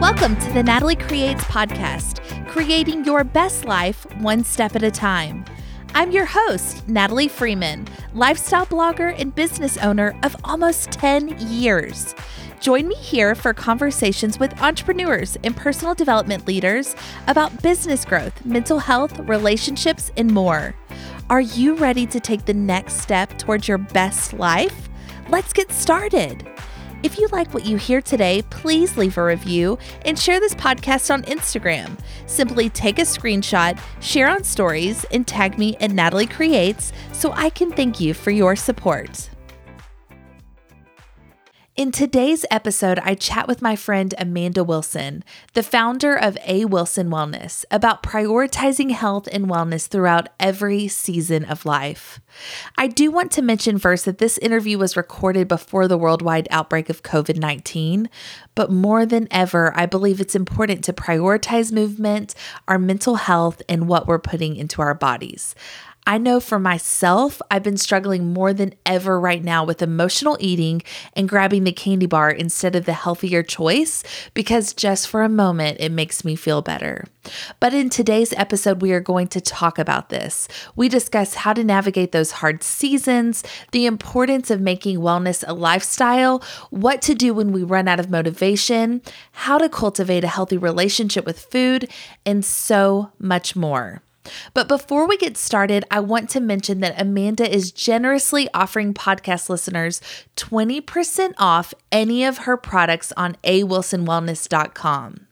Welcome to the Natalie Creates podcast, creating your best life one step at a time. I'm your host, Natalie Freeman, lifestyle blogger and business owner of almost 10 years. Join me here for conversations with entrepreneurs and personal development leaders about business growth, mental health, relationships, and more. Are you ready to take the next step towards your best life? Let's get started. If you like what you hear today, please leave a review and share this podcast on Instagram. Simply take a screenshot, share on stories, and tag me at Natalie Creates so I can thank you for your support. In today's episode, I chat with my friend Amanda Wilson, the founder of A Wilson Wellness, about prioritizing health and wellness throughout every season of life. I do want to mention first that this interview was recorded before the worldwide outbreak of COVID 19, but more than ever, I believe it's important to prioritize movement, our mental health, and what we're putting into our bodies. I know for myself, I've been struggling more than ever right now with emotional eating and grabbing the candy bar instead of the healthier choice because just for a moment, it makes me feel better. But in today's episode, we are going to talk about this. We discuss how to navigate those hard seasons, the importance of making wellness a lifestyle, what to do when we run out of motivation, how to cultivate a healthy relationship with food, and so much more. But before we get started, I want to mention that Amanda is generously offering podcast listeners 20% off any of her products on awilsonwellness.com.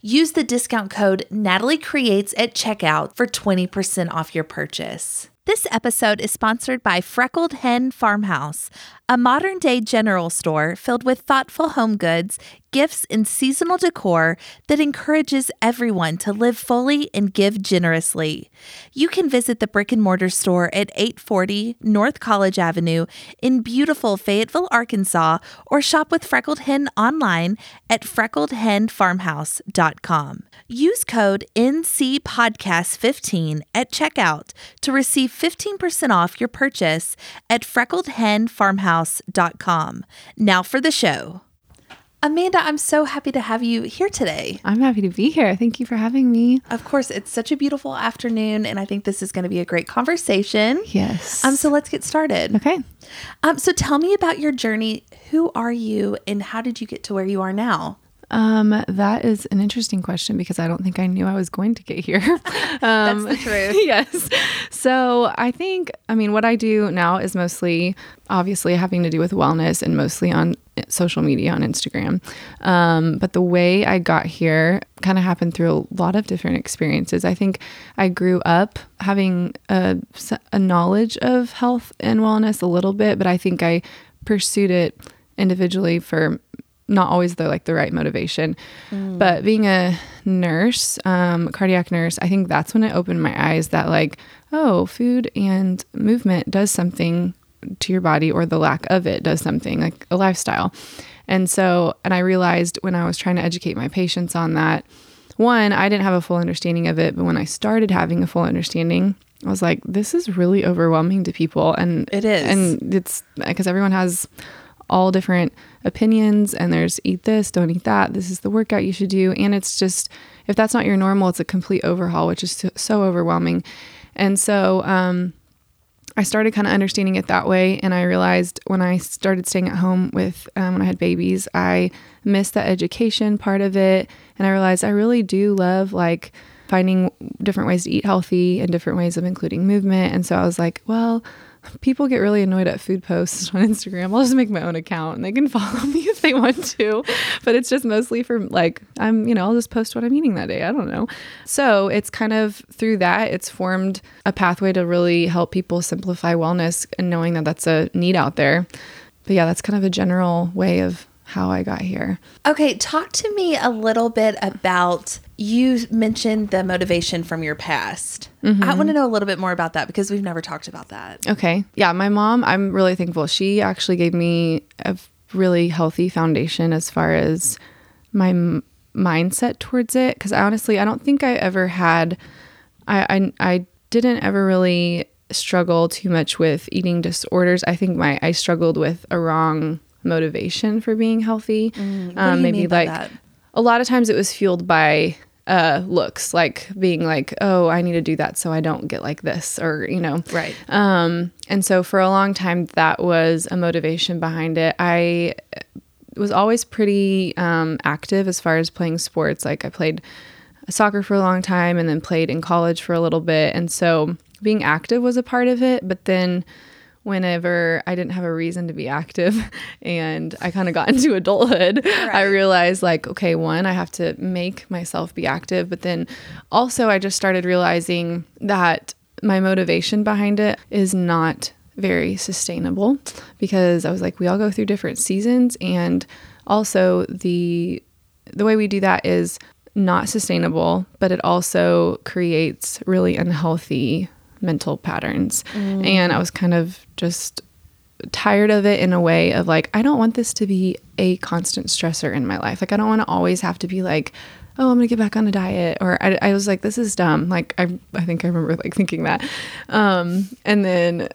Use the discount code Natalie Creates at checkout for 20% off your purchase. This episode is sponsored by Freckled Hen Farmhouse, a modern day general store filled with thoughtful home goods, gifts, and seasonal decor that encourages everyone to live fully and give generously. You can visit the brick and mortar store at 840 North College Avenue in beautiful Fayetteville, Arkansas, or shop with Freckled Hen online at freckledhenfarmhouse.com. Use code NCPodcast15 at checkout to receive 15% off your purchase at Freckled Hen Farmhouse house.com. Now for the show. Amanda, I'm so happy to have you here today. I'm happy to be here. Thank you for having me. Of course, it's such a beautiful afternoon, and I think this is going to be a great conversation. Yes. Um, so let's get started. Okay. Um, so tell me about your journey. Who are you, and how did you get to where you are now? Um, that is an interesting question because I don't think I knew I was going to get here. Um, That's the truth. yes. So I think, I mean, what I do now is mostly obviously having to do with wellness and mostly on social media on Instagram. Um, but the way I got here kind of happened through a lot of different experiences. I think I grew up having a, a knowledge of health and wellness a little bit, but I think I pursued it individually for not always the like the right motivation. Mm. But being a nurse, um, cardiac nurse, I think that's when it opened my eyes that like, oh, food and movement does something to your body or the lack of it does something like a lifestyle. And so, and I realized when I was trying to educate my patients on that, one, I didn't have a full understanding of it, but when I started having a full understanding, I was like, this is really overwhelming to people. And it is. And it's because everyone has all different opinions and there's eat this, don't eat that. This is the workout you should do. And it's just, if that's not your normal, it's a complete overhaul, which is so, overwhelming. And so, um, I started kind of understanding it that way. And I realized when I started staying at home with, um, when I had babies, I missed the education part of it. And I realized I really do love like finding different ways to eat healthy and different ways of including movement. And so I was like, well, people get really annoyed at food posts on Instagram. I'll just make my own account and they can follow me if they want to. But it's just mostly for like, I'm, you know, I'll just post what I'm eating that day. I don't know. So it's kind of through that, it's formed a pathway to really help people simplify wellness and knowing that that's a need out there. But yeah, that's kind of a general way of how I got here. Okay, talk to me a little bit about you mentioned the motivation from your past. Mm-hmm. I want to know a little bit more about that because we've never talked about that. Okay. Yeah, my mom, I'm really thankful. She actually gave me a really healthy foundation as far as my m- mindset towards it because honestly, I don't think I ever had I, I I didn't ever really struggle too much with eating disorders. I think my I struggled with a wrong motivation for being healthy. Mm, um, maybe like that? a lot of times it was fueled by uh, looks, like being like, oh, I need to do that so I don't get like this, or, you know. Right. Um, and so for a long time, that was a motivation behind it. I was always pretty um, active as far as playing sports. Like I played soccer for a long time and then played in college for a little bit. And so being active was a part of it. But then whenever I didn't have a reason to be active and I kind of got into adulthood, right. I realized like, okay, one, I have to make myself be active. But then also, I just started realizing that my motivation behind it is not very sustainable because I was like, we all go through different seasons. And also, the the way we do that is not sustainable, but it also creates really unhealthy mental patterns. Mm. And I was kind of just tired of it in a way of like, I don't want this to be a constant stressor in my life. Like, I don't want to always have to be like, oh, I'm gonna get back on a diet. Or I, I was like, this is dumb. Like, I, I think I remember like thinking that. Um, and then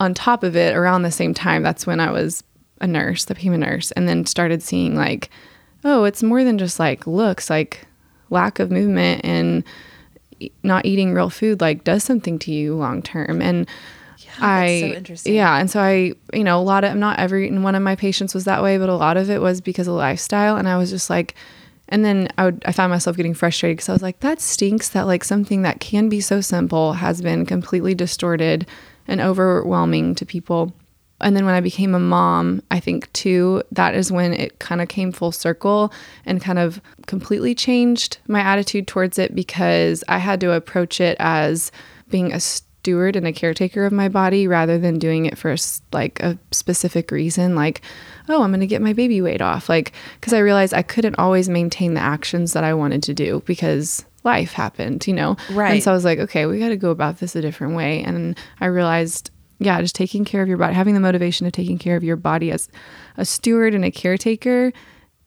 on top of it, around the same time, that's when I was a nurse, the became a nurse, and then started seeing like, oh, it's more than just like looks, like lack of movement and not eating real food like does something to you long term. And yeah, I so yeah and so I you know a lot of not every one of my patients was that way but a lot of it was because of lifestyle. And I was just like and then I would I found myself getting frustrated because I was like that stinks that like something that can be so simple has been completely distorted and overwhelming to people and then when I became a mom, I think too, that is when it kind of came full circle and kind of completely changed my attitude towards it because I had to approach it as being a steward and a caretaker of my body rather than doing it for like a specific reason, like, oh, I'm going to get my baby weight off. Like, because I realized I couldn't always maintain the actions that I wanted to do because life happened, you know? Right. And so I was like, okay, we got to go about this a different way. And I realized yeah, just taking care of your body, having the motivation of taking care of your body as a steward and a caretaker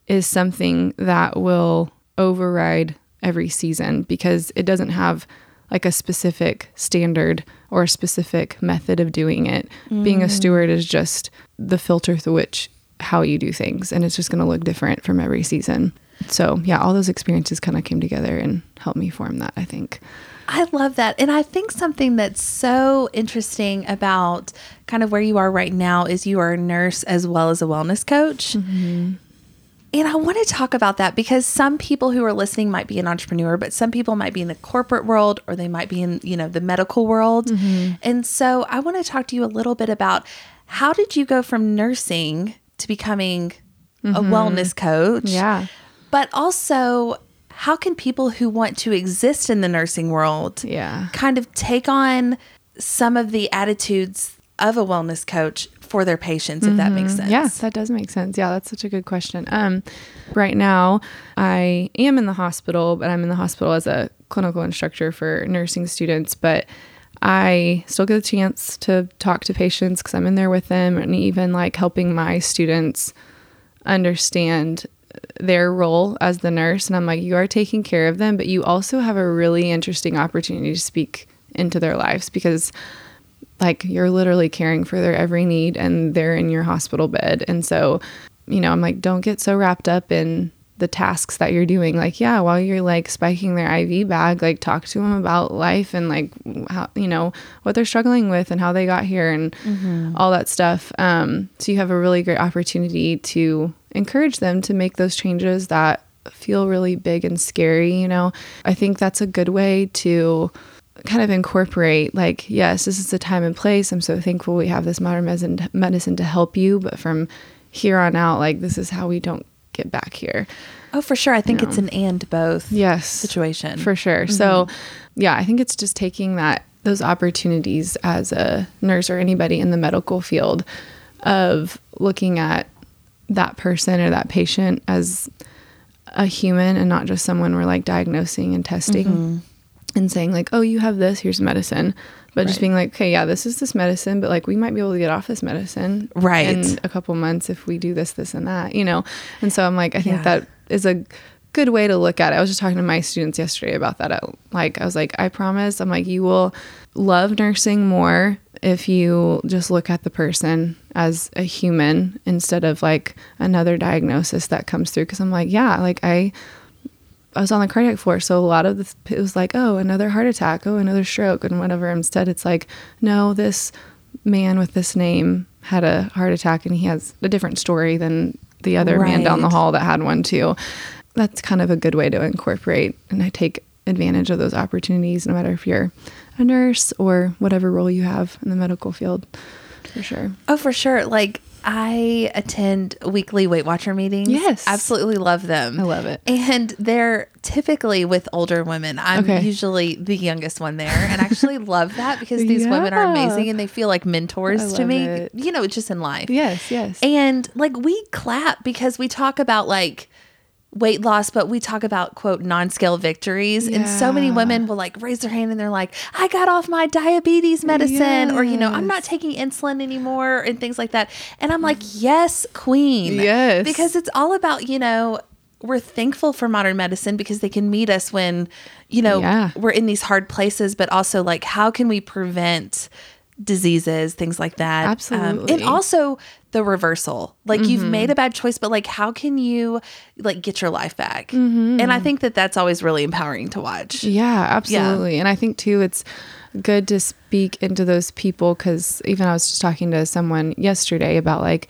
is something that will override every season because it doesn't have like a specific standard or a specific method of doing it. Mm. Being a mm. steward is just the filter through which how you do things and it's just going to look different from every season. So, yeah, all those experiences kind of came together and helped me form that, I think. I love that. And I think something that's so interesting about kind of where you are right now is you are a nurse as well as a wellness coach. Mm-hmm. And I want to talk about that because some people who are listening might be an entrepreneur, but some people might be in the corporate world or they might be in, you know, the medical world. Mm-hmm. And so I want to talk to you a little bit about how did you go from nursing to becoming mm-hmm. a wellness coach? Yeah. But also how can people who want to exist in the nursing world yeah. kind of take on some of the attitudes of a wellness coach for their patients if mm-hmm. that makes mm-hmm. sense yeah that does make sense yeah that's such a good question um, right now i am in the hospital but i'm in the hospital as a clinical instructor for nursing students but i still get a chance to talk to patients because i'm in there with them and even like helping my students understand their role as the nurse and I'm like you are taking care of them but you also have a really interesting opportunity to speak into their lives because like you're literally caring for their every need and they're in your hospital bed. And so you know I'm like don't get so wrapped up in the tasks that you're doing like yeah while you're like spiking their IV bag like talk to them about life and like how you know what they're struggling with and how they got here and mm-hmm. all that stuff um so you have a really great opportunity to encourage them to make those changes that feel really big and scary, you know. I think that's a good way to kind of incorporate like yes this is the time and place i'm so thankful we have this modern medicine, medicine to help you but from here on out like this is how we don't get back here oh for sure i think you know? it's an and both yes situation for sure mm-hmm. so yeah i think it's just taking that those opportunities as a nurse or anybody in the medical field of looking at that person or that patient as a human and not just someone we're like diagnosing and testing mm-hmm. and saying like oh you have this here's medicine but right. just being like okay yeah this is this medicine but like we might be able to get off this medicine right in a couple months if we do this this and that you know and so i'm like i think yeah. that is a good way to look at it. I was just talking to my students yesterday about that. Like, I was like, I promise, I'm like, you will love nursing more if you just look at the person as a human instead of like another diagnosis that comes through. Cause I'm like, yeah, like I, I was on the cardiac floor. So a lot of this, it was like, oh, another heart attack, oh, another stroke, and whatever. Instead, it's like, no, this man with this name had a heart attack and he has a different story than the other right. man down the hall that had one too. That's kind of a good way to incorporate. And I take advantage of those opportunities, no matter if you're a nurse or whatever role you have in the medical field, for sure. Oh, for sure. Like, I attend weekly Weight Watcher meetings. Yes. Absolutely love them. I love it. And they're typically with older women. I'm okay. usually the youngest one there. And I actually love that because these yeah. women are amazing and they feel like mentors to me. It. You know, just in life. Yes, yes. And like we clap because we talk about like, weight loss, but we talk about quote non scale victories. Yeah. And so many women will like raise their hand and they're like, I got off my diabetes medicine, yes. or, you know, I'm not taking insulin anymore, and things like that. And I'm like, yes, queen. Yes. Because it's all about, you know, we're thankful for modern medicine because they can meet us when, you know, yeah. we're in these hard places, but also like, how can we prevent diseases, things like that. Absolutely. Um, and also the reversal. Like mm-hmm. you've made a bad choice, but like how can you like get your life back? Mm-hmm. And I think that that's always really empowering to watch. Yeah, absolutely. Yeah. And I think too it's good to speak into those people cuz even I was just talking to someone yesterday about like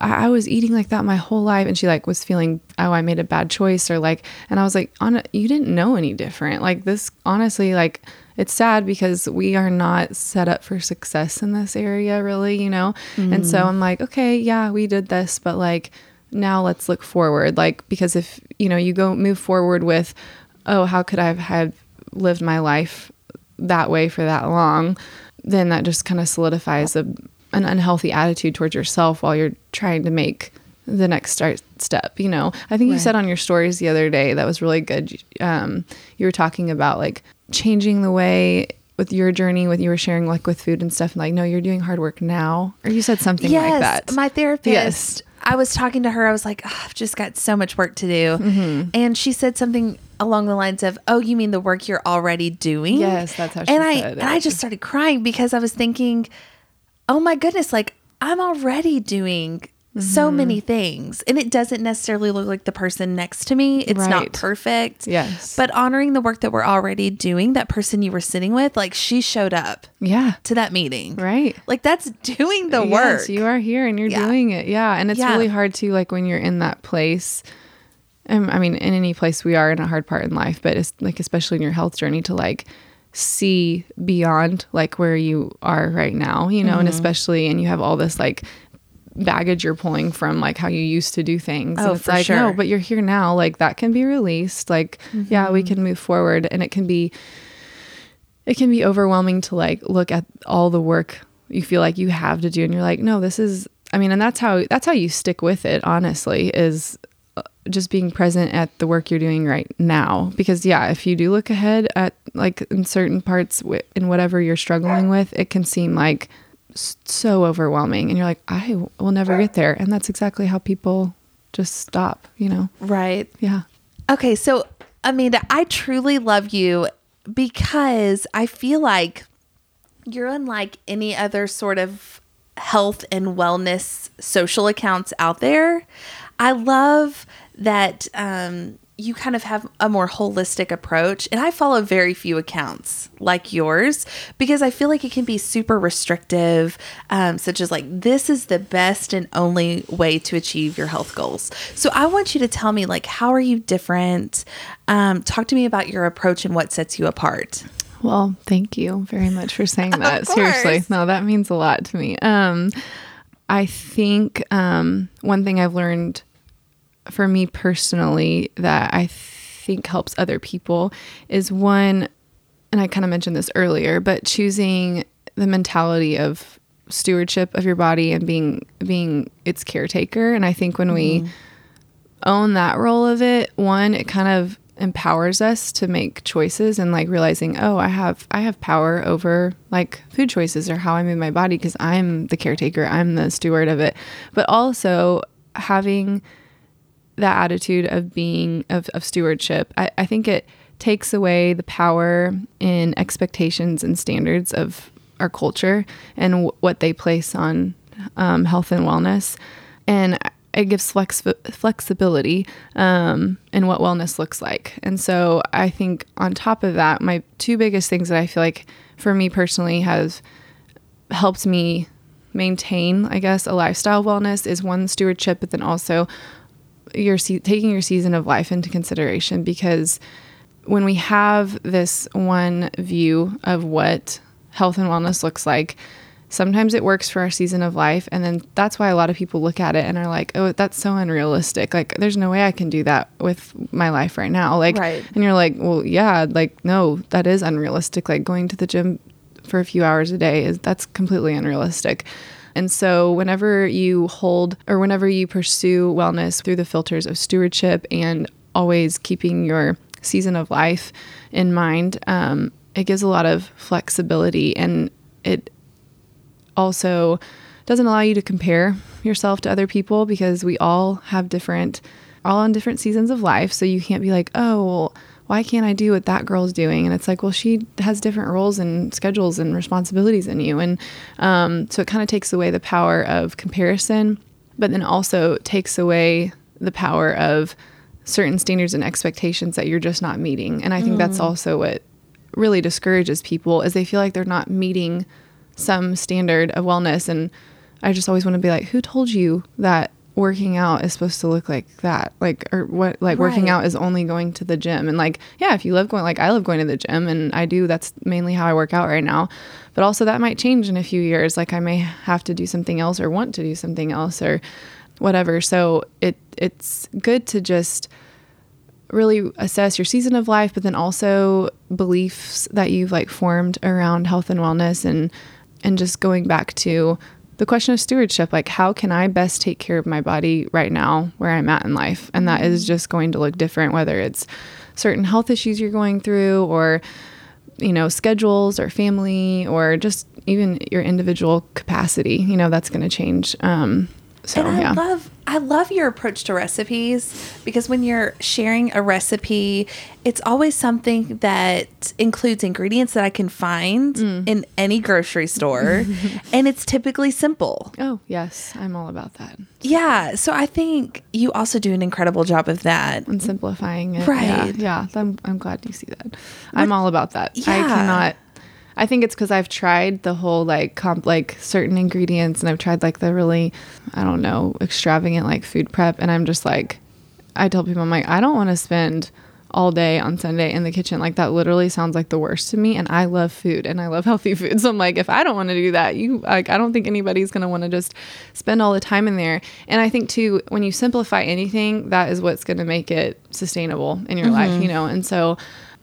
I, was eating like that my whole life and she like was feeling oh I made a bad choice or like and I was like on you didn't know any different. Like this honestly like it's sad because we are not set up for success in this area really you know mm. and so mm. i'm like okay yeah we did this but like now let's look forward like because if you know you go move forward with oh how could i have lived my life that way for that long then that just kind of solidifies a, an unhealthy attitude towards yourself while you're trying to make the next start step you know? I think right. you said on your stories the other day that was really good um, you were talking about like changing the way with your journey with you were sharing like with food and stuff and like no you're doing hard work now. Or you said something yes, like that. my therapist. Yes. i was talking to her. I was like oh, i've just got so much work to do. Mm-hmm. and she said something along the lines of oh you mean the work you're already doing? Yes that's how she and i and i just started crying because i was thinking oh my goodness like i'm already doing Mm-hmm. so many things. And it doesn't necessarily look like the person next to me. It's right. not perfect. Yes. But honoring the work that we're already doing that person you were sitting with like she showed up yeah. to that meeting. Right. Like that's doing the work. yes, you are here and you're yeah. doing it. Yeah. And it's yeah. really hard to like when you're in that place. Um, i mean in any place we are in a hard part in life but it's like especially in your health journey to like see beyond like where you are right now you know mm-hmm. and especially and you have all this like baggage you're pulling from like how you used to do things. Oh, and it's for like, sure. no, but you're here now. Like that can be released. Like, mm-hmm. yeah, we mm-hmm. can move forward and it can be it can be overwhelming to like look at all the work you feel like you have to do and you're like, no, this is I mean, and that's how that's how you stick with it, honestly, is just being present at the work you're doing right now. Because yeah if you do look ahead at like in certain parts w- in whatever you're struggling with it can seem like so overwhelming. And you're like i will never get there. And that's exactly how people just stop you know? Right. Yeah. Okay so amanda i truly love you because i feel like you're unlike any other sort of health and wellness social accounts out there. I love that um, you kind of have a more holistic approach. And I follow very few accounts like yours because I feel like it can be super restrictive, um, such as like, this is the best and only way to achieve your health goals. So I want you to tell me, like, how are you different? Um, talk to me about your approach and what sets you apart. Well, thank you very much for saying that. Seriously. No, that means a lot to me. Um, I think um, one thing I've learned for me personally that I think helps other people is one, and I kind of mentioned this earlier, but choosing the mentality of stewardship of your body and being being its caretaker. And I think when mm-hmm. we own that role of it, one, it kind of empowers us to make choices and like realizing oh i have i have power over like food choices or how i move my body because i'm the caretaker i'm the steward of it but also having that attitude of being of, of stewardship. I, I think it takes away the power in expectations and standards of our culture and w- what they place on um, health and wellness. And it gives flex- flexibility um, in what wellness looks like. And so I think on top of that, my two biggest things that I feel like for me personally has helped me maintain, I guess, a lifestyle wellness is one stewardship, but then also your se- taking your season of life into consideration because when we have this one view of what health and wellness looks like, sometimes it works for our season of life. And then that's why a lot of people look at it and are like, oh, that's so unrealistic. Like, there's no way I can do that with my life right now. Like, Right. and you're like, well, yeah, like, no, that is unrealistic. Like, going to the gym for a few hours a day is that's completely unrealistic. And so, whenever you hold or whenever you pursue wellness through the filters of stewardship and always keeping your season of life in mind, um, it gives a lot of flexibility and it also doesn't allow you to compare yourself to other people because we all have different all on different seasons of life. So you can't be like oh well, why can't i do what that girl's doing? And it's like well she has different roles and schedules and responsibilities than you. And um, so it kind of takes away the power of comparison but then also takes away the power of certain standards and expectations that you're just not meeting. And i think that's also what really discourages people is they feel like they're not meeting some standard of wellness. And i just always want to be like who told you that working out is supposed to look like that like or what like working out is only going to the gym. And like yeah if you love going like i love going to the gym and i do that's mainly how i work out right now. But also that might change in a few years. Like i may have to do something else or want to do something else or whatever. So it it's good to just really assess your season of life, but then also beliefs that you've like formed around health and wellness and and just going back to the question of stewardship, like how can I best take care of my body right now where I'm at in life? And that is just going to look different whether it's certain health issues you're going through or you know, schedules or family or just even your individual capacity, you know, that's going to change. Um so and I yeah. love I love your approach to recipes because when you're sharing a recipe, it's always something that includes ingredients that I can find Mm. in any grocery store and it's typically simple. oh, yes, I'm all about that. Yeah, so I think you also do an incredible job of that. and simplifying it. Right. Yeah. yeah I'm, I'm glad you see that. I'm all about that. I Yeah. cannot. I think it's because I've tried the whole like comp like certain ingredients and I've tried like the really I don't know extravagant like food prep and I'm just like I tell people I'm like I don't want to spend all day on Sunday in the kitchen. Like that literally sounds like the worst to me and I love food and I love healthy food so I'm like if I don't want to do that you like I don't think anybody's going to want to just spend all the time in there. And I think too when you simplify anything that is what's going to make it sustainable in your life mm-hmm. you know? And so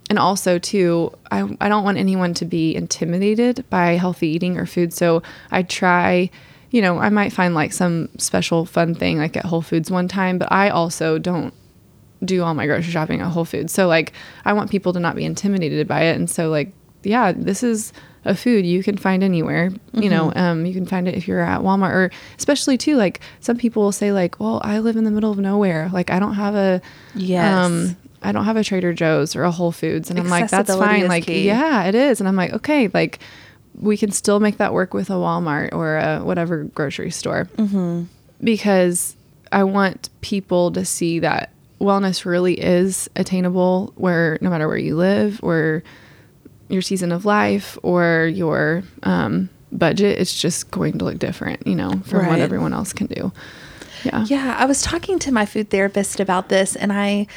and also too I, I don't want anyone to be intimidated by healthy eating or food. So i try you know i might find like some special fun thing like at whole foods one time but i also don't do all my grocery shopping at whole foods. So like i want people to not be intimidated by it. And so like yeah this is a food you can find anywhere you know um, you can find it if you're at walmart or especially too like some people will say like well i live in the middle of nowhere. Like i don't have a Yes. I don't have a Trader Joe's or a Whole Foods. And I'm like, that's fine. Like, key. yeah, it is. And I'm like, okay, like we can still make that work with a Walmart or a whatever grocery store. Mm-hmm. Because I want people to see that wellness really is attainable where no matter where you live or your season of life or your um, budget, it's just going to look different, you know, from what everyone else can do. Yeah. Yeah, I was talking to my food therapist about this and I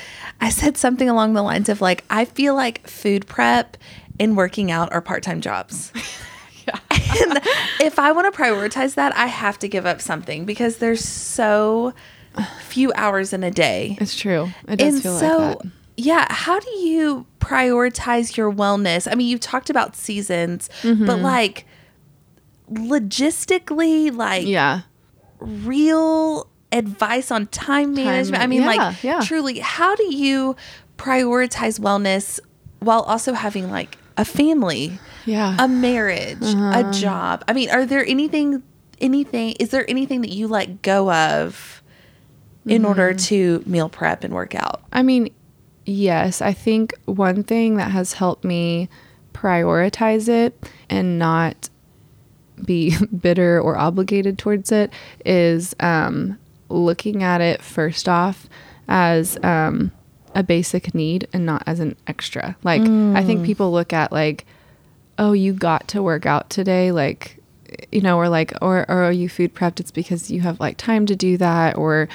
I said something along the lines of like I feel like food prep and working out are part-time jobs. and if I want to prioritize that, I have to give up something because there's so few hours in a day. It's true. It does and feel so like that. yeah, how do you prioritize your wellness? I mean, you talked about seasons, Mm-hmm. but like logistically like Yeah. real advice on time management. I mean, yeah, like yeah. truly, how do you prioritize wellness while also having like a family, Yeah. a marriage, Uh-huh. a job? I mean, are there anything, anything, is there anything that you let go of in order to meal prep and work out. I mean, yes, I think one thing that has helped me prioritize it and not be bitter or obligated towards it is um, looking at it first off as um, a basic need and not as an extra. Like, I think people look at, like, oh, you got to work out today. Like, you know, or like, or, or are you food prepped? It's because you have like time to do that or,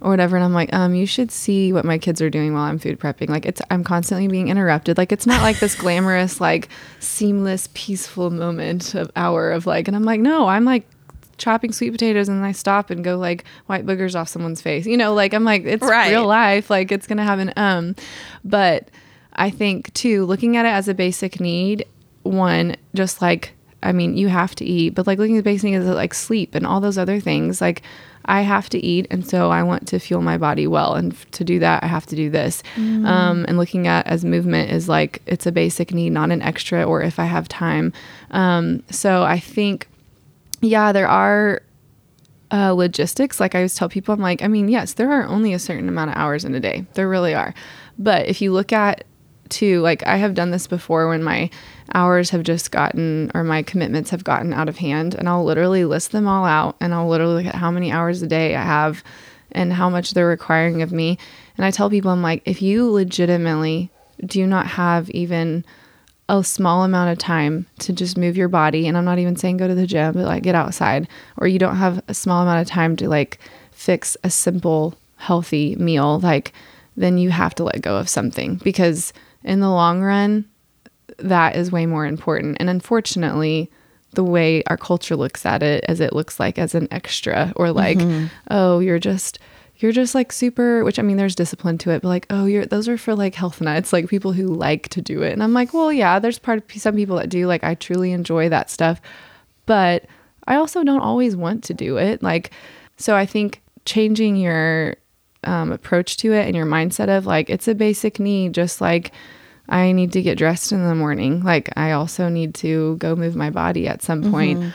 or whatever. And I'm like, um, you should see what my kids are doing while I'm food prepping. Like it's, I'm constantly being interrupted. Like it's not like this glamorous, like seamless, peaceful moment of hour of like, and I'm like, no, I'm like chopping sweet potatoes and I stop and go like white boogers off someone's face. You know, like I'm like, it's Right. real life. Like it's going to have an, um, but I think too, looking at it as a basic need, one, just like, I mean, you have to eat, but like looking at the basic is like sleep and all those other things, like I have to eat. And so I want to fuel my body well. And f- to do that, I have to do this. Um, and looking at as movement is like, it's a basic need, not an extra, or if I have time. Um, so I think, yeah, there are uh, logistics. Like I always tell people, I'm like, I mean, yes, there are only a certain amount of hours in a day. There really are. But if you look at too, like I have done this before when my hours have just gotten or my commitments have gotten out of hand, and I'll literally list them all out and I'll literally look at how many hours a day I have and how much they're requiring of me. And I tell people, I'm like, if you legitimately do not have even a small amount of time to just move your body. And i'm not even saying go to the gym but like get outside. Or you don't have a small amount of time to like fix a simple healthy meal. Like then you have to let go of something. Because in the long run that is way more important. And unfortunately the way our culture looks at it as it looks like as an extra or like mm-hmm. oh you're just you're just like super which i mean there's discipline to it but like oh you're those are for like health nuts like people who like to do it. And i'm like well yeah there's part of some people that do like i truly enjoy that stuff but i also don't always want to do it like so i think changing your um, approach to it and your mindset of like it's a basic need just like i need to get dressed in the morning like i also need to go move my body at some point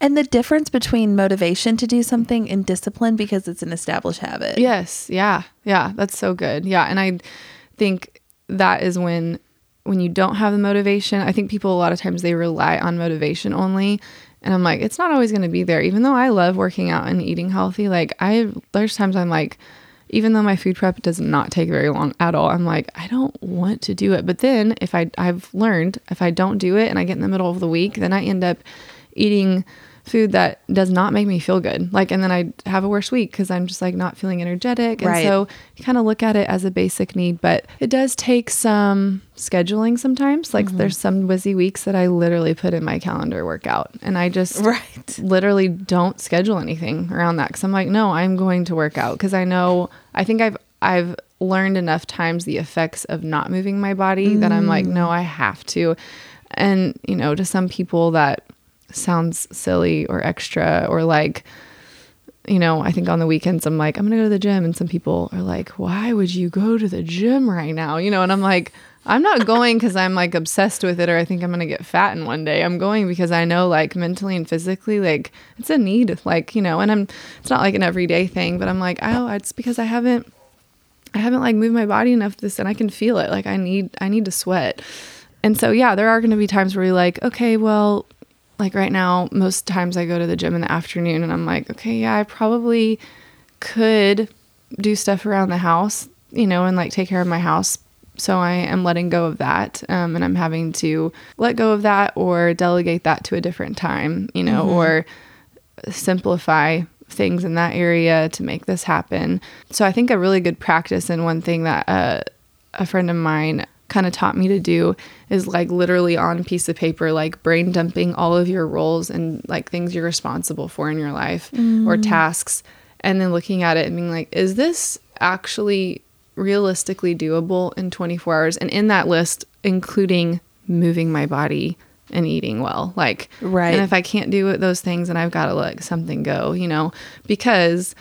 And the difference between motivation to do something and discipline because it's an established habit. Yes. Yeah. Yeah. That's so good. Yeah. And I think that is when when you don't have the motivation, I think people a lot of times they rely on motivation only. And I'm like, it's not always going to be there. Even though I love working out and eating healthy, like I there's times I'm like even though my food prep does not take very long at all, I'm like, I don't want to do it. But then if I I've learned if I don't do it and I get in the middle of the week, then I end up eating food that does not make me feel good. Like, and then I have a worse week because I'm just like not feeling energetic. And Right. so you kind of look at it as a basic need, but it does take some scheduling sometimes. Like, mm-hmm. there's some busy weeks that I literally put in my calendar workout and I just Right. literally don't schedule anything around that because I'm like, no, I'm going to work out because I know I think I've I've learned enough times the effects of not moving my body that I'm like, no, mm. I have to. And you know, to some people that sounds silly or extra or like you know, I think on the weekends I'm like, I'm gonna go to the gym, and some people are like, why would you go to the gym right now? You know, and I'm like, I'm not going because I'm like obsessed with it or I think I'm gonna get fat in one day. I'm going because I know like mentally and physically, like it's a need, like you know, and I'm it's not like an everyday thing, but I'm like, oh, it's because I haven't I haven't like moved my body enough this and I can feel it. Like I need I need to sweat. And so yeah, there are to be times where you're like, okay, well, like right now, most times I go to the gym in the afternoon and I'm like, okay, yeah, I probably could do stuff around the house, you know, and like take care of my house. So I am letting go of that. Um, and I'm having to let go of that or delegate that to a different time, you know, or simplify things in that area to make this happen. So I think a really good practice and one thing that uh, a friend of mine kind of taught me to do is like literally on a piece of paper like brain dumping all of your roles and like things you're responsible for in your life or mm. tasks and then looking at it and being like is this actually realistically doable in 24 hours? And in that list including moving my body and eating well like Right. and if i can't do those things and i've got to let something go you know? Because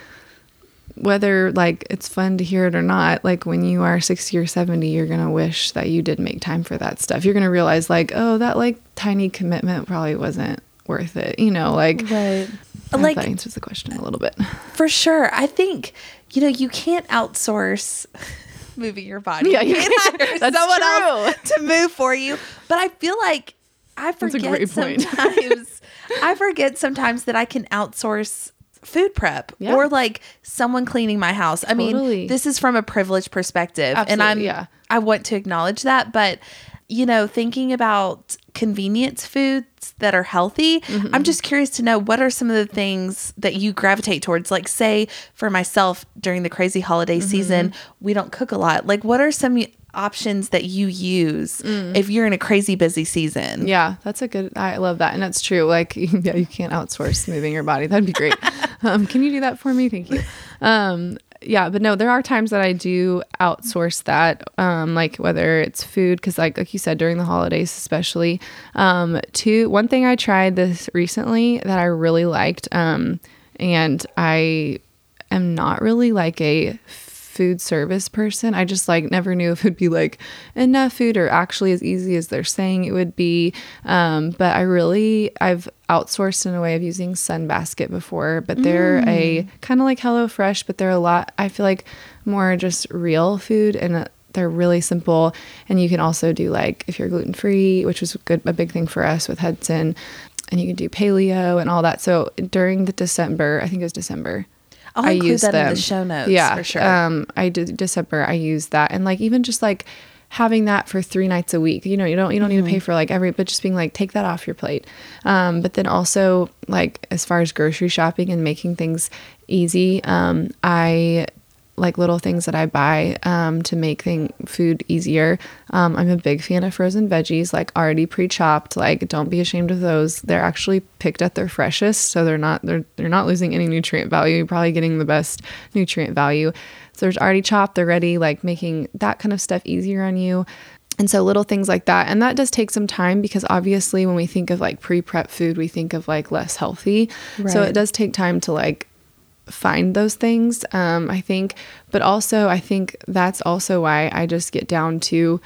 whether like it's fun to hear it or not, like when you are 60 or 70, you're going to wish that you did make time for that stuff. You're going to realize like, oh, that like tiny commitment probably wasn't worth it, you know, like Right. Like- that answers the question a little bit. For sure. I think, you know, you can't outsource moving your body. Yeah, you can't can't. hire That's someone true. else to move for you. But I feel like I forget sometimes. I forget sometimes that I can outsource food prep Yeah. or like someone cleaning my house. I mean, this is from a privileged perspective and I'm yeah. I want to acknowledge that, but you know, thinking about convenience foods that are healthy, Mm-hmm. I'm just curious to know what are some of the things that you gravitate towards? Like, say, for myself during the crazy holiday Mm-hmm. season, we don't cook a lot. Like, what are some options that you use if you're in a crazy busy season? Mm. Yeah, that's a good. I love that, and that's true. Like, yeah, you can't outsource moving your body. That'd be great. um, can you do that for me? Thank you. Um, yeah, but no, there are times that I do outsource that, um, like whether it's food, because like like you said during the holidays, especially. Um, two, one thing I tried this recently that I really liked, um, and I am not really like a food service person. I just like never knew if it'd be like enough food or actually as easy as they're saying it would be. Um, but I really I've outsourced in a way of using Sunbasket before, but they're a kind of like HelloFresh, but they're a lot. I feel like more just real food and. Uh, they're really simple, and you can also do like if you're gluten free, which was good a big thing for us with Hudson, and you can do paleo and all that. So during the December, I think it was December, I'll I include that in the show notes Yeah, for sure. Um, I did December. I used that, and like even just like having that for three nights a week. You know, you don't you don't need to Mm-hmm. pay for like every, but just being like take that off your plate. Um, but then also like as far as grocery shopping and making things easy, um, I like little things that I buy um, to make thing food easier. Um, I'm a big fan of frozen veggies, like already pre-chopped. Like, don't be ashamed of those. They're actually picked at their freshest, so they're not they're they're not losing any nutrient value. You're probably getting the best nutrient value. So there's already chopped. They're ready. Like making that kind of stuff easier on you. And so little things like that. And that does take some time because obviously when we think of like pre-prep food, we think of like less healthy. So it does take time to like find those things um, i think but also i think that's also why i just get down to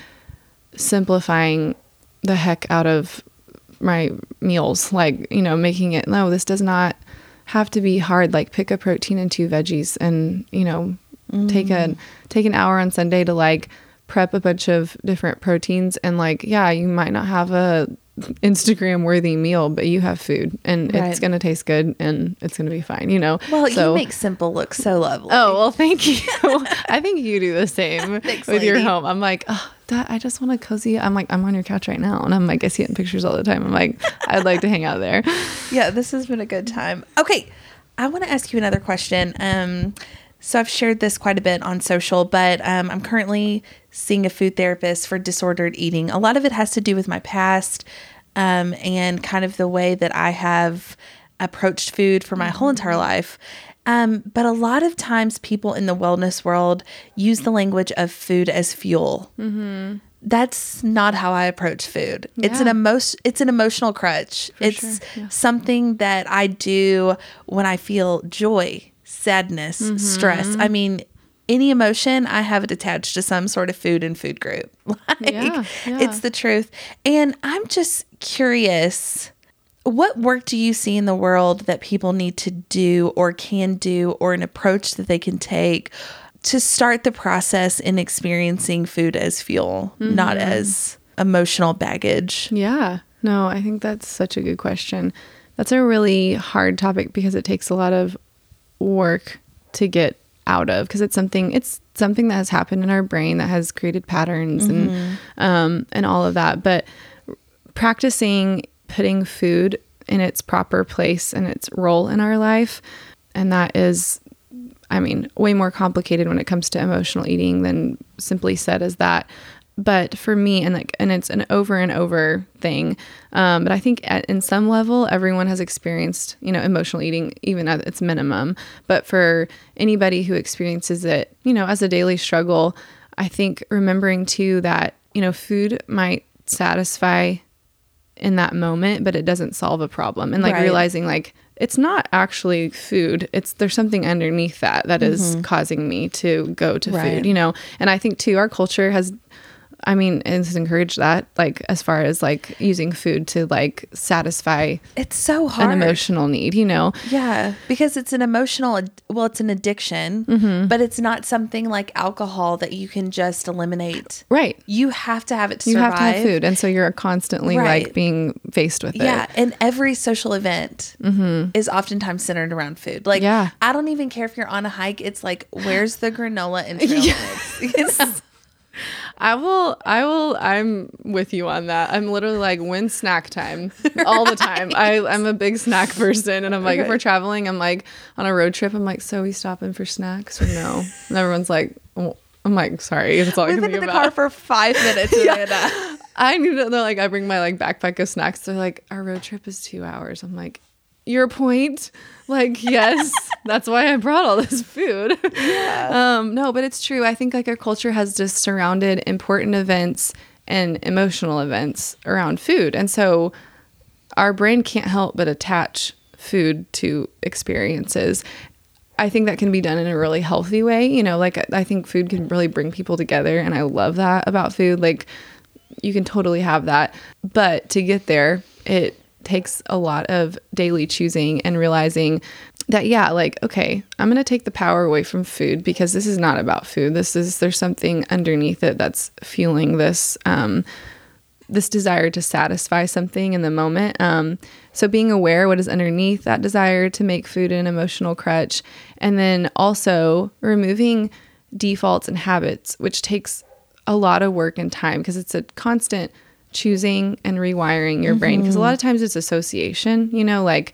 simplifying the heck out of my meals like you know making it no this does not have to be hard like pick a protein and two veggies and you know take a take an hour on sunday to like prep a bunch of different proteins and like yeah you might not have a instagram worthy meal but you have food and Right. it's going to taste good and it's going to be fine you know well, So- you make simple look so lovely. Oh well, thank you. I think you do the same Thanks, with your home. I'm like, oh, that I just want a cozy. I'm like, I'm on your couch right now, and I'm like, I see it in pictures all the time. I'm like, I'd like to hang out there. yeah, this has been a good time. Okay, I want to ask you another question. Um, so I've shared this quite a bit on social, but um, I'm currently seeing a food therapist for disordered eating. A lot of it has to do with my past um, and kind of the way that I have approached food for my whole entire life. Um, but a lot of times, people in the wellness world use the language of food as fuel. That's not how I approach food. It's an Yeah. emotion. It's an emotional crutch. it's sure, yeah. something that I do when I feel joy, sadness, Mm-hmm. stress. I mean, any emotion, I have it attached to some sort of food and food group. like, Yeah, yeah. it's the truth. And I'm just curious. What work do you see in the world that people need to do or can do or an approach that they can take to start the process in experiencing food as fuel, not Mm-hmm. as emotional baggage? Yeah. No, I think that's such a good question. That's a really hard topic because it takes a lot of work to get out of because it's something it's something that has happened in our brain that has created patterns and um and all of that. But practicing putting food in its proper place and its role in our life and that is I mean, way more complicated when it comes to emotional eating than simply said as that. But for me, and like, and it's an over and over thing. Um, but I think at, in some level, everyone has experienced, you know, emotional eating, even at its minimum. But for anybody who experiences it, you know, as a daily struggle, I think remembering too that, you know, food might satisfy in that moment, but it doesn't solve a problem. And like Right. realizing like it's not actually food. It's there's something underneath that that is causing me to go to Right. food, you know. And I think too our culture has I mean, it's encouraged that, like, as far as like using food to like satisfy It's so hard. an emotional need, you know? Yeah, because it's an emotional, well, it's an addiction, Mm-hmm. but it's not something like alcohol that you can just eliminate. Right. You have to have it to You survive. have to have food. And so you're constantly Right. like being faced with Yeah, it. Yeah, and every social event is oftentimes centered around food. Like, Mm-hmm. Yeah. I don't even care if you're on a hike. It's like, where's the granola and trail mix? You know? I will, I will, I'm with you on that. I'm literally like, when snack time all the time. I, I'm a big snack person. And I'm like, if we're traveling, I'm like on a road trip, I'm like, so we stopping for snacks or no? And everyone's like. I'm like, sorry, that's all I We've been in the car for five minutes, Amanda. Uh, I need to, they're like, I bring my like backpack of snacks. They're like, our road trip is two hours. I'm like, your point? Like, yes, that's why I brought all this food. Um, no, but it's true. I think like our culture has just surrounded important events and emotional events around food. And so our brain can't help but attach food to experiences. I think that can be done in a really healthy way. You know, like I think food can really bring people together, and I love that about food. Like, you can totally have that. But to get there, it takes a lot of daily choosing and realizing that, yeah, like, okay, I'm going to take the power away from food because this is not about food. This is, there's something underneath it that's fueling this. Um, this desire to satisfy something in the moment. Um, so being aware what is underneath that desire to make food an emotional crutch, and then also removing defaults and habits, which takes a lot of work and time because it's a constant choosing and rewiring your brain. Because a mm-hmm. lot of times it's association, you know, like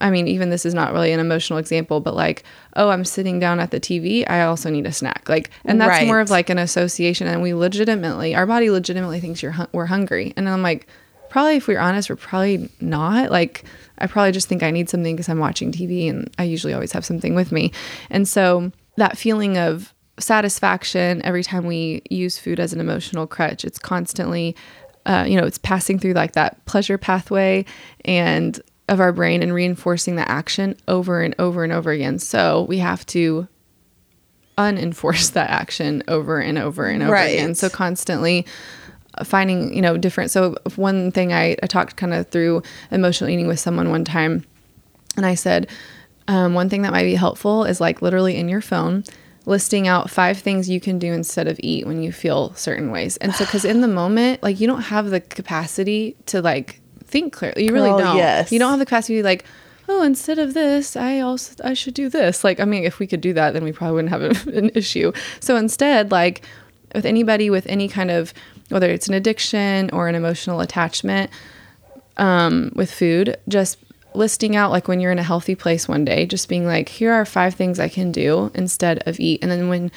I mean, even this is not really an emotional example, but like, oh, I'm sitting down at the TV. I also need a snack. Like, and that's more of like an association. And we legitimately, our body legitimately thinks you're we're hungry. And I'm like, probably if we're honest, we're probably not. Like, I probably just think I need something because I'm watching TV, and I usually always have something with me. And so that feeling of satisfaction every time we use food as an emotional crutch, it's constantly uh, you know, it's passing through like that pleasure pathway and of our brain and reinforcing the action over and over and over again. So we have to unenforce that action over and over and over Right. again. So constantly uh, finding, you know, different. So one thing I, I talked kind of through emotional eating with someone one time, and I said, um, one thing that might be helpful is like literally in your phone listing out five things you can do instead of eat when you feel certain ways. And so, because in the moment, like you don't have the capacity to like think clearly. You really don't. yes. You don't have the capacity to be like, oh, instead of this, I also I should do this. Like, I mean, if we could do that, then we probably wouldn't have an issue. So instead, like with anybody with any kind of whether it's an addiction or an emotional attachment um, with food, just listing out like when you're in a healthy place one day, just being like, here are five things I can do instead of eat. And then when,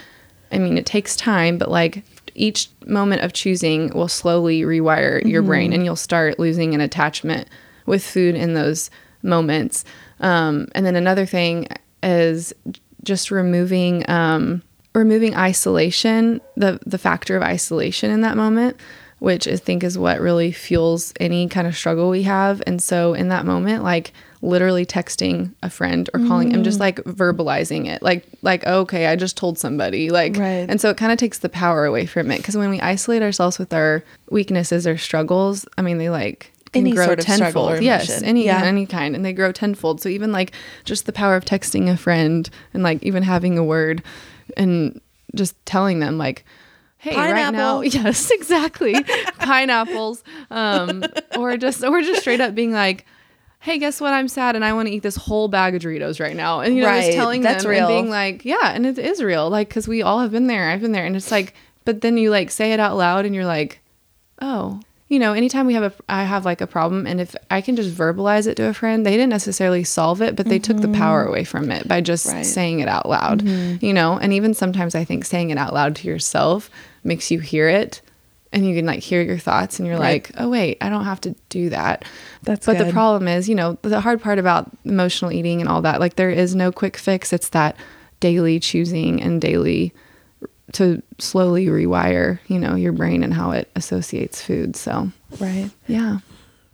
I mean, it takes time, but like each moment of choosing will slowly rewire your brain and you'll start losing an attachment with food in those moments. Um, and then another thing is just removing, um, removing isolation, the, the factor of isolation in that moment which I think is what really fuels any kind of struggle we have. And so in that moment, like literally texting a friend or calling, I'm just mm. like verbalizing it, like like oh, okay, I just told somebody, like, Right. and so it kind of takes the power away from it because when we isolate ourselves with our weaknesses or struggles, I mean, they like can Any grow sort of tenfold. yes, any Yeah. any kind, and they grow tenfold. So even like just the power of texting a friend and like even having a word and just telling them like hey right now yes exactly pineapples um or just or just straight up being like hey guess what? I'm sad and i want to eat this whole bag of doritos right now. And you know Right, just telling that's them real. and being like yeah and it is real like because we all have been there i've been there. And it's like but then you like say it out loud and you're like oh you know anytime we have a i have like a problem and if i can just verbalize it to a friend they didn't necessarily solve it but they took the power away from it by just Right. saying it out loud you know? And even sometimes i think saying it out loud to yourself makes you hear it and you can like hear your thoughts and you're Right. like oh wait i don't have to do that That's but the problem is you know the hard part about emotional eating and all that like there is no quick fix it's that daily choosing and daily to slowly rewire you know your brain and how it associates food so Right. yeah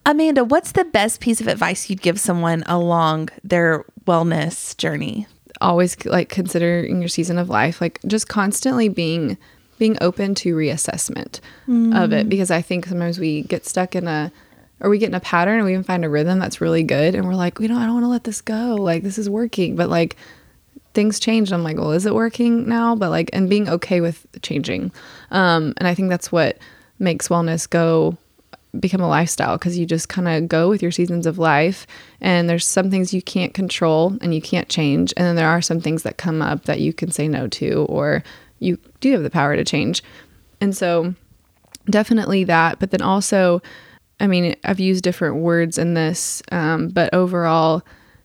Amanda, what's the best piece of advice you'd give someone along their wellness journey? always like considering your season of life like just constantly being being open to reassessment of it because I think sometimes we get stuck in a or we get in a pattern and we even find a rhythm that's really good and we're like, we don't I don't want to let this go. Like this is working. But like things change. I'm like, well, is it working now? But like and being okay with changing. Um and I think that's what makes wellness go become a lifestyle because you just kind of go with your seasons of life and there's some things you can't control and you can't change and then there are some things that come up that you can say no to or you do have the power to change. And so definitely that but then also i mean i've used different words in this um, but overall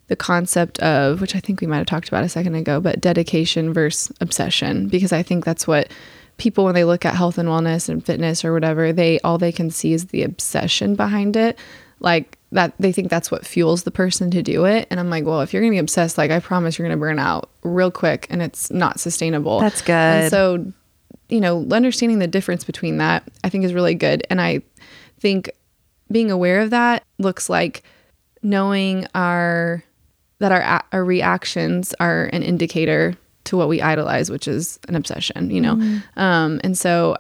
the concept of which i think we might have talked about a second ago but dedication versus obsession because i think that's what people when they look at health and wellness and fitness or whatever they all they can see is the obsession behind it. Like that they think that's what fuels the person to do it. And i'm like well if you're gonna be obsessed like i promise you're gonna burn out real quick and it's not sustainable. That's good. and so you know understanding the difference between that i think is really good. And i think being aware of that looks like knowing our that our our reactions are an indicator to what we idolize which is an obsession you know? Um and so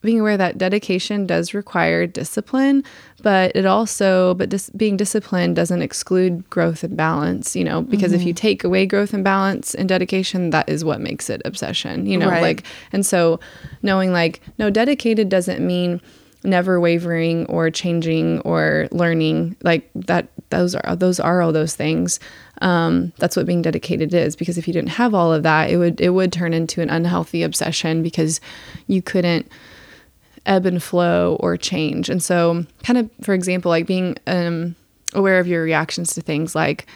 being aware that dedication does require discipline but it also but dis- being disciplined doesn't exclude growth and balance you know because if you take away growth and balance and dedication that is what makes it obsession you know Right. like and so knowing like no dedicated doesn't mean never wavering or changing or learning like that those are those are all those things um, that's what being dedicated is because if you didn't have all of that it would it would turn into an unhealthy obsession because you couldn't ebb and flow or change and so kind of for example like being um, aware of your reactions to things like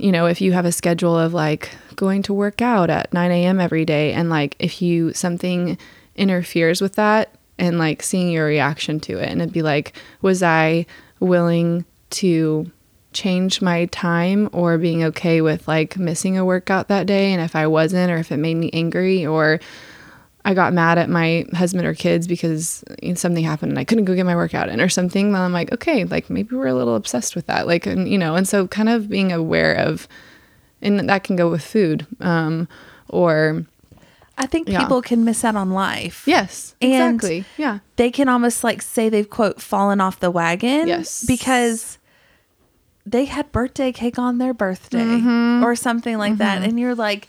you know, if you have a schedule of like going to work out at 9 a.m. every day, and like if you something interferes with that, and like seeing your reaction to it, and it'd be like, was I willing to change my time or being okay with like missing a workout that day? And if I wasn't, or if it made me angry, or I got mad at my husband or kids because something happened and I couldn't go get my workout in or something, then I'm like, okay, like maybe we're a little obsessed with that. Like, and you know, and so kind of being aware of, and that can go with food, um, or I think Yeah. people can miss out on life. yes, And- exactly, yeah, They can almost like say they've quote fallen off the wagon. Yes. Because they had birthday cake on their birthday Mm-hmm. or something like that. And you're like,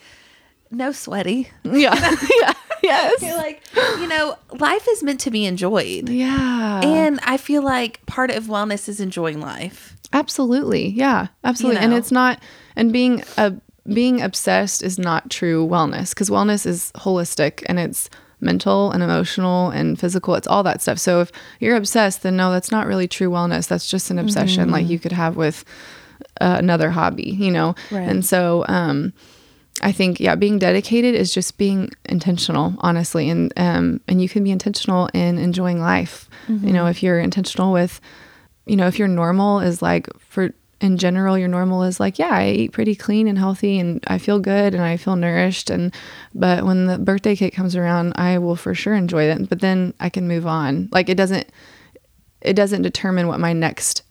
no sweaty. yeah, yeah, yes, You're like, you know, life is meant to be enjoyed. yeah, And I feel like part of wellness is enjoying life. Absolutely. Yeah. Absolutely. And know? it's not and being a being obsessed is not true wellness because wellness is holistic and it's mental and emotional and physical. It's all that stuff. So if you're obsessed, then no, that's not really true wellness. That's just an obsession like you could have with uh, another hobby, you know? Right. And so um I think yeah, being dedicated is just being intentional, honestly, and um, and you can be intentional in enjoying life. You know, if you're intentional with, you know, if your normal is like for in general, your normal is like, yeah, I eat pretty clean and healthy, and I feel good and I feel nourished, and but when the birthday cake comes around, I will for sure enjoy it, but then I can move on. Like it doesn't, it doesn't determine what my next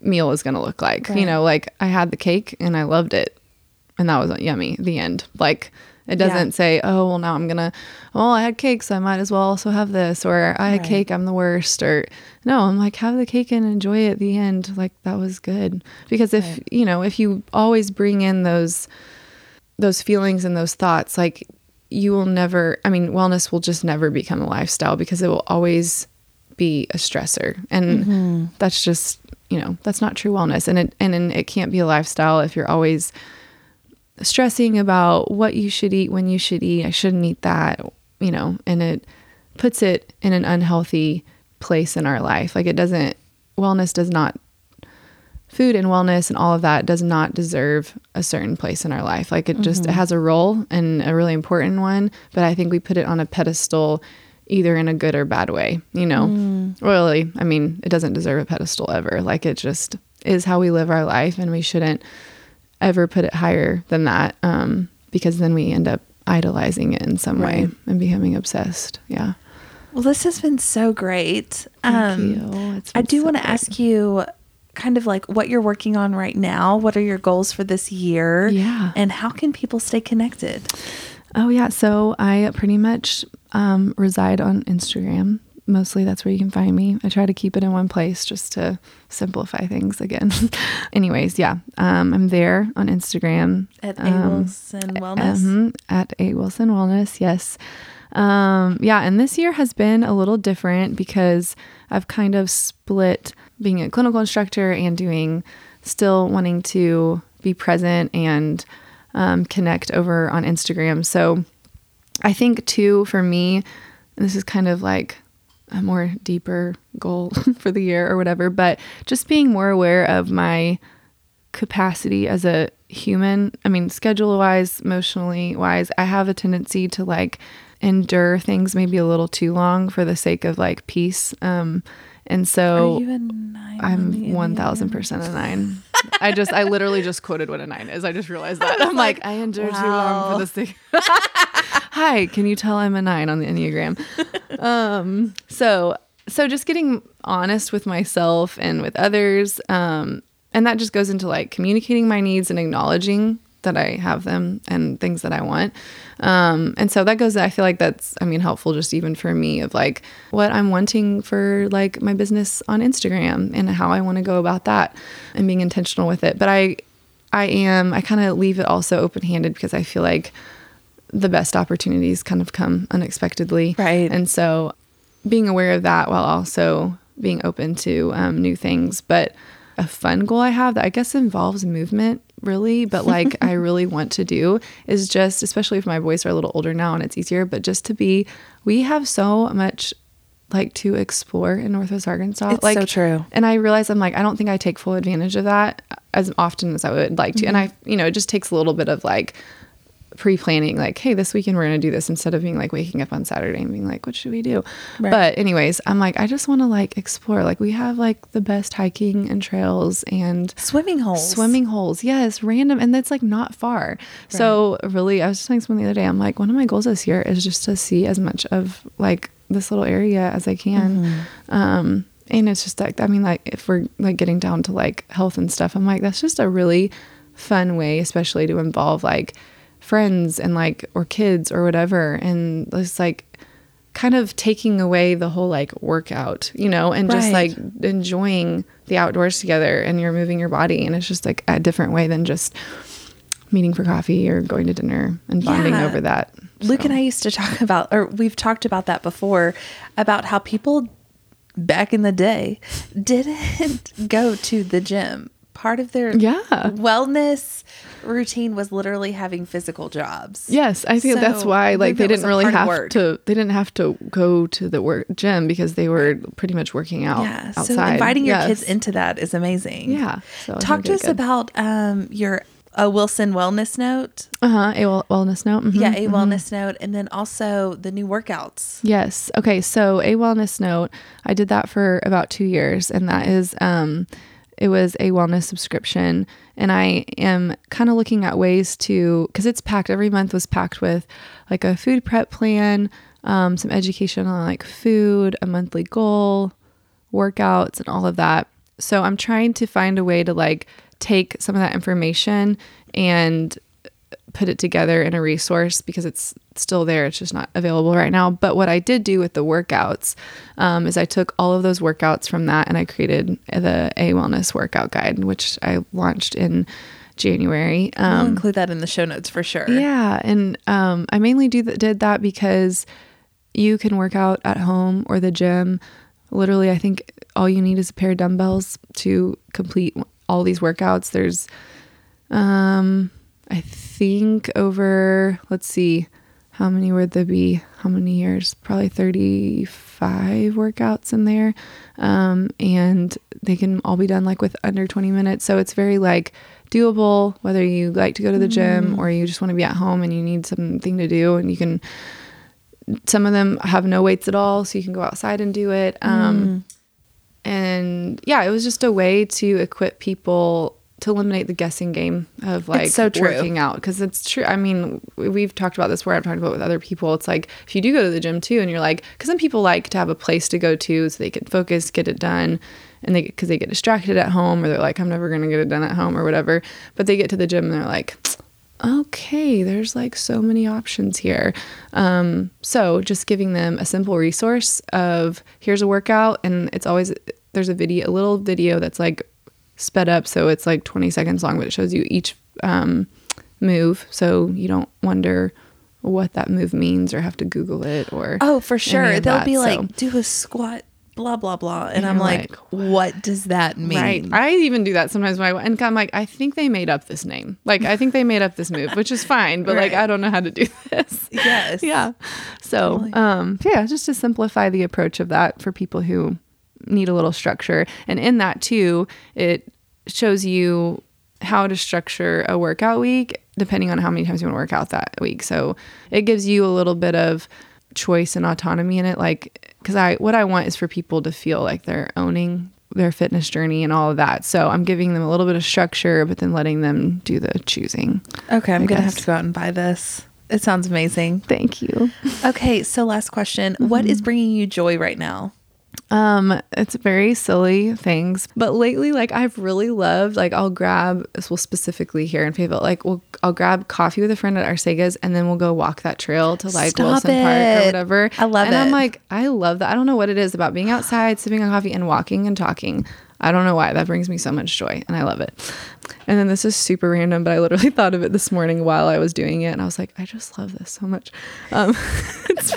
meal is going to look like. You know, like I had the cake and I loved it and that was yummy. The end. Like it doesn't Yeah. say, oh well, now I'm gonna. Well, I had cake, so I might as well also have this, or I had Right. cake, I'm the worst, or no, I'm like have the cake and enjoy it. At the end, like that was good. Because if Right. you know, if you always bring in those those feelings and those thoughts, like you will never. I mean, wellness will just never become a lifestyle because it will always be a stressor, and mm-hmm. that's just you know that's not true wellness, and it and, and it can't be a lifestyle if you're always stressing about what you should eat when you should eat. I shouldn't eat that, you know, and it puts it in an unhealthy place in our life. Like it doesn't, wellness does not, food and wellness and all of that does not deserve a certain place in our life. Like it just it has a role and a really important one, but I think we put it on a pedestal either in a good or bad way, you know. Mm. Really, I mean, it doesn't deserve a pedestal ever. Like it just is how we live our life and we shouldn't ever put it higher than that um, because then we end up idolizing it in some way and becoming obsessed. Yeah. Well, this has been so great. Um, I do so want to ask you kind of like what you're working on right now. What are your goals for this year? Yeah. And how can people stay connected? Oh yeah, so I pretty much um, reside on Instagram. Mostly that's where you can find me. I try to keep it in one place just to simplify things again. Anyways, yeah, um, I'm there on Instagram At A Um, Wilson Wellness. Mhm, at A Wilson Wellness. Yes. Um, yeah, and this year has been a little different because I've kind of split being a clinical instructor and doing still wanting to be present and um, connect over on Instagram. So I think too for me, this is kind of like a more deeper goal for the year or whatever, but just being more aware of my capacity as a human. I mean, schedule wise, emotionally wise, I have a tendency to like endure things maybe a little too long for the sake of like peace. Um, and so Are you a nine? I'm one thousand percent a nine. I just I literally just quoted what a nine is. I just realized that. I'm like, I endure too long for the sake. Hi, can you tell I'm a nine on the Enneagram? um, so so just getting honest with myself and with others. Um, and that just goes into like communicating my needs and acknowledging that I have them and things that I want. Um, and so that goes, I feel like that's, I mean, helpful just even for me of like what I'm wanting for like my business on Instagram and how I want to go about that and being intentional with it. But I, I am, I kind of leave it also open handed because I feel like the best opportunities kind of come unexpectedly. Right. And so being aware of that while also being open to um, new things. But a fun goal I have that I guess involves movement really, but like I really want to do is just, especially if my boys are a little older now and it's easier, but just to be, we have so much like to explore in Northwest Arkansas. It's like so true. and I realize I'm like, I don't think I take full advantage of that as often as I would like to. And I, you know, it just takes a little bit of like pre planning, like, hey, this weekend we're going to do this instead of being like waking up on Saturday and being like, what should we do? Right. But, anyways, I'm like, I just want to like explore. Like, we have like the best hiking and trails and Swimming holes. swimming holes. Yes, random. And that's like not far. So, really, I was just telling someone the other day, I'm like, one of my goals this year is just to see as much of like this little area as I can. Um, and it's just like, I mean, like, if we're like getting down to like health and stuff, I'm like, that's just a really fun way, especially to involve like friends and like, or kids or whatever. And it's like, kind of taking away the whole like workout, you know, and just like enjoying the outdoors together and you're moving your body and it's just like a different way than just meeting for coffee or going to dinner and bonding Yeah. over that. Luke and I used to talk about, or we've talked about that before, about how people back in the day didn't go to the gym. Part of their Yeah. wellness routine was literally having physical jobs. Yes, I think that's why like they didn't really have work. to they didn't have to go to the work gym because they were pretty much working out Yeah. outside. So inviting your Yes. kids into that is amazing. Yeah. So Talk to us good. about um, your a Wilson wellness note. uh-huh, a well- wellness note. Mhm. Yeah, a wellness note, and then also the new workouts. Yes. Okay. So a wellness note, I did that for about two years, and that is, um, it was a wellness subscription, and I am kind of looking at ways to, because it's packed. Every month was packed with like a food prep plan, um, some education on like food, a monthly goal, workouts, and all of that. So I'm trying to find a way to like take some of that information and put it together in a resource because it's still there. It's just not available right now. But what I did do with the workouts um, is I took all of those workouts from that and I created the A Wellness Workout Guide, which I launched in January. We'll Um, include that in the show notes for sure. yeah, and um, I mainly do th- did that because you can work out at home or the gym. Literally, I think all you need is a pair of dumbbells to complete all these workouts. There's, um, I think over. Let's see, how many would there be? How many years? Probably thirty-five workouts in there, um, and they can all be done like with under twenty minutes. So it's very like doable whether you like to go to the gym or you just want to be at home and you need something to do and you can some of them have no weights at all so you can go outside and do it um, and yeah it was just a way to equip people to eliminate the guessing game of like so true. working out because it's true i mean we- we've talked about this where i've talked about with other people it's like if you do go to the gym too and you're like because some people like to have a place to go to so they can focus get it done and they because they get distracted at home or they're like i'm never going to get it done at home or whatever but they get to the gym and they're like okay, there's like so many options here. Um, so just giving them a simple resource of here's a workout, and it's always there's a video, a little video that's like sped up, so it's like 20 seconds long, but it shows you each um, move, so you don't wonder what that move means or have to Google it or Oh, for sure. They'll that, be so- like, do a squat, blah, blah, blah. And, And I'm like, like, what does that mean? Right. I even do that sometimes when I and I'm like, I think they made up this name. Like I think they made up this move, which is fine, but like I don't know how to do this. Yes. yeah. So Totally. um yeah, just to simplify the approach of that for people who need a little structure. And in that too, it shows you how to structure a workout week depending on how many times you want to work out that week. So it gives you a little bit of choice and autonomy in it like cuz I what I want is for people to feel like they're owning their fitness journey and all of that. So I'm giving them a little bit of structure but then letting them do the choosing. Okay, I'm going to have to go out and buy this. It sounds amazing. Thank you. Okay, so last question. What Mm-hmm. is bringing you joy right now? Um, it's very silly things, but lately, like I've really loved, like I'll grab, this well, specifically here in Fayetteville, like we'll, I'll grab coffee with a friend at Arsaga's, and then we'll go walk that trail to like Stop Wilson Park or whatever. I love and it. I'm like, I love that. I don't know what it is about being outside, sipping on coffee, and walking and talking. I don't know why that brings me so much joy, and I love it. And then this is super random, but I literally thought of it this morning while I was doing it, and I was like, I just love this so much. Um, it's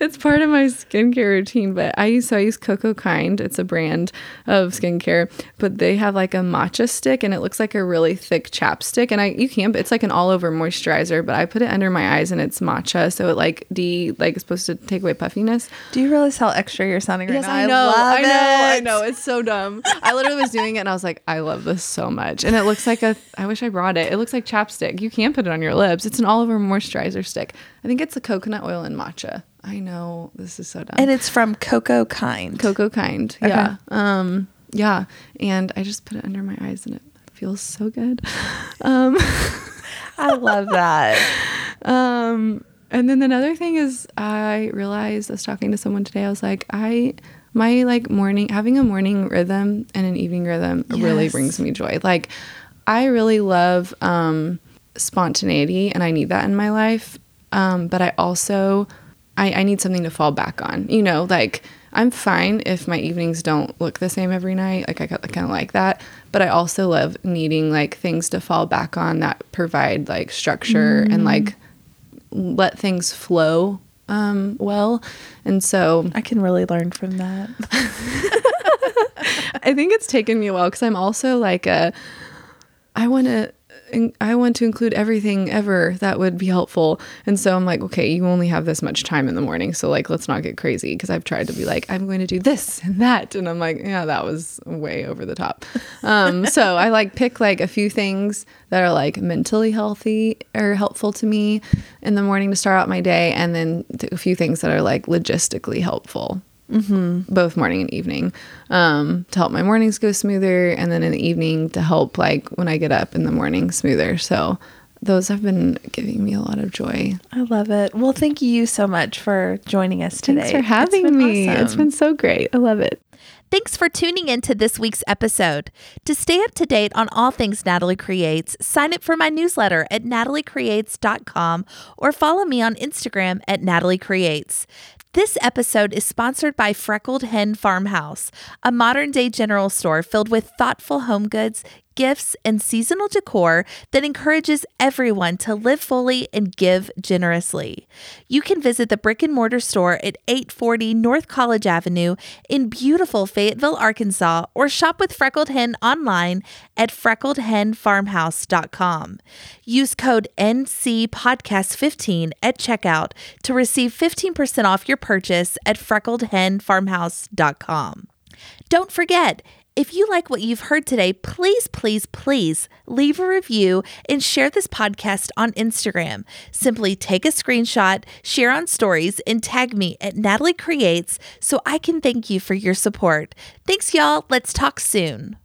it's part of my skincare routine, but I use so I use Cocokind. It's a brand of skincare, but they have like a matcha stick and it looks like a really thick chapstick. And I you can but it's like an all over moisturizer, but I put it under my eyes and it's matcha, so it like de like it's supposed to take away puffiness. Do you realize how extra you're sounding right Yes, now? I know. love I know. I know. It's so dumb. I literally was doing it and I was like, I love this so much. And it looks like a, I wish I brought it. It looks like chapstick. You can put it on your lips. It's an all over moisturizer stick. I think it's a coconut oil and matcha. I know. This is so dumb. And it's from Cocokind. Cocoa kind. Yeah. Um, yeah. And I just put it under my eyes and it feels so good. Um, I love that. Um, and then another thing is I realized I was talking to someone today. I was like, I my like morning having a morning rhythm and an evening rhythm really brings me joy. Like I really love um spontaneity and I need that in my life. Um, but I also I, I need something to fall back on. You know, like I'm fine if my evenings don't look the same every night. Like I kind of like that. But I also love needing like things to fall back on that provide like structure and like let things flow um, well. And so I can really learn from that. I think it's taken me a while because I'm also like a, I want to. I want to include everything ever that would be helpful. And so I'm like, okay, you only have this much time in the morning. So, like, let's not get crazy because I've tried to be like, I'm going to do this and that. And I'm like, yeah, that was way over the top. Um, so I like pick like a few things that are like mentally healthy or helpful to me in the morning to start out my day. And then a few things that are like logistically helpful both morning and evening um, to help my mornings go smoother and then in the evening to help like when i get up in the morning smoother so those have been giving me a lot of joy I love it. Well, thank you so much for joining us today. thanks for having been me it's been so great i love it Thanks for tuning in to this week's episode. To stay up to date on all things Natalie Creates, sign up for my newsletter at nataliecreates.com or follow me on Instagram at Natalie Creates. This episode is sponsored by Freckled Hen Farmhouse, a modern day general store filled with thoughtful home goods, gifts, and seasonal decor that encourages everyone to live fully and give generously. You can visit the brick and mortar store at 840 North College Avenue in beautiful Fayetteville, Arkansas, or shop with Freckled Hen online at freckledhenfarmhouse.com. Use code NCPodcast15 at checkout to receive 15% off your purchase at freckledhenfarmhouse.com. Don't forget, if you like what you've heard today, please, please, please leave a review and share this podcast on Instagram. Simply take a screenshot, share on stories, and tag me at Natalie Creates so I can thank you for your support. Thanks, y'all. Let's talk soon.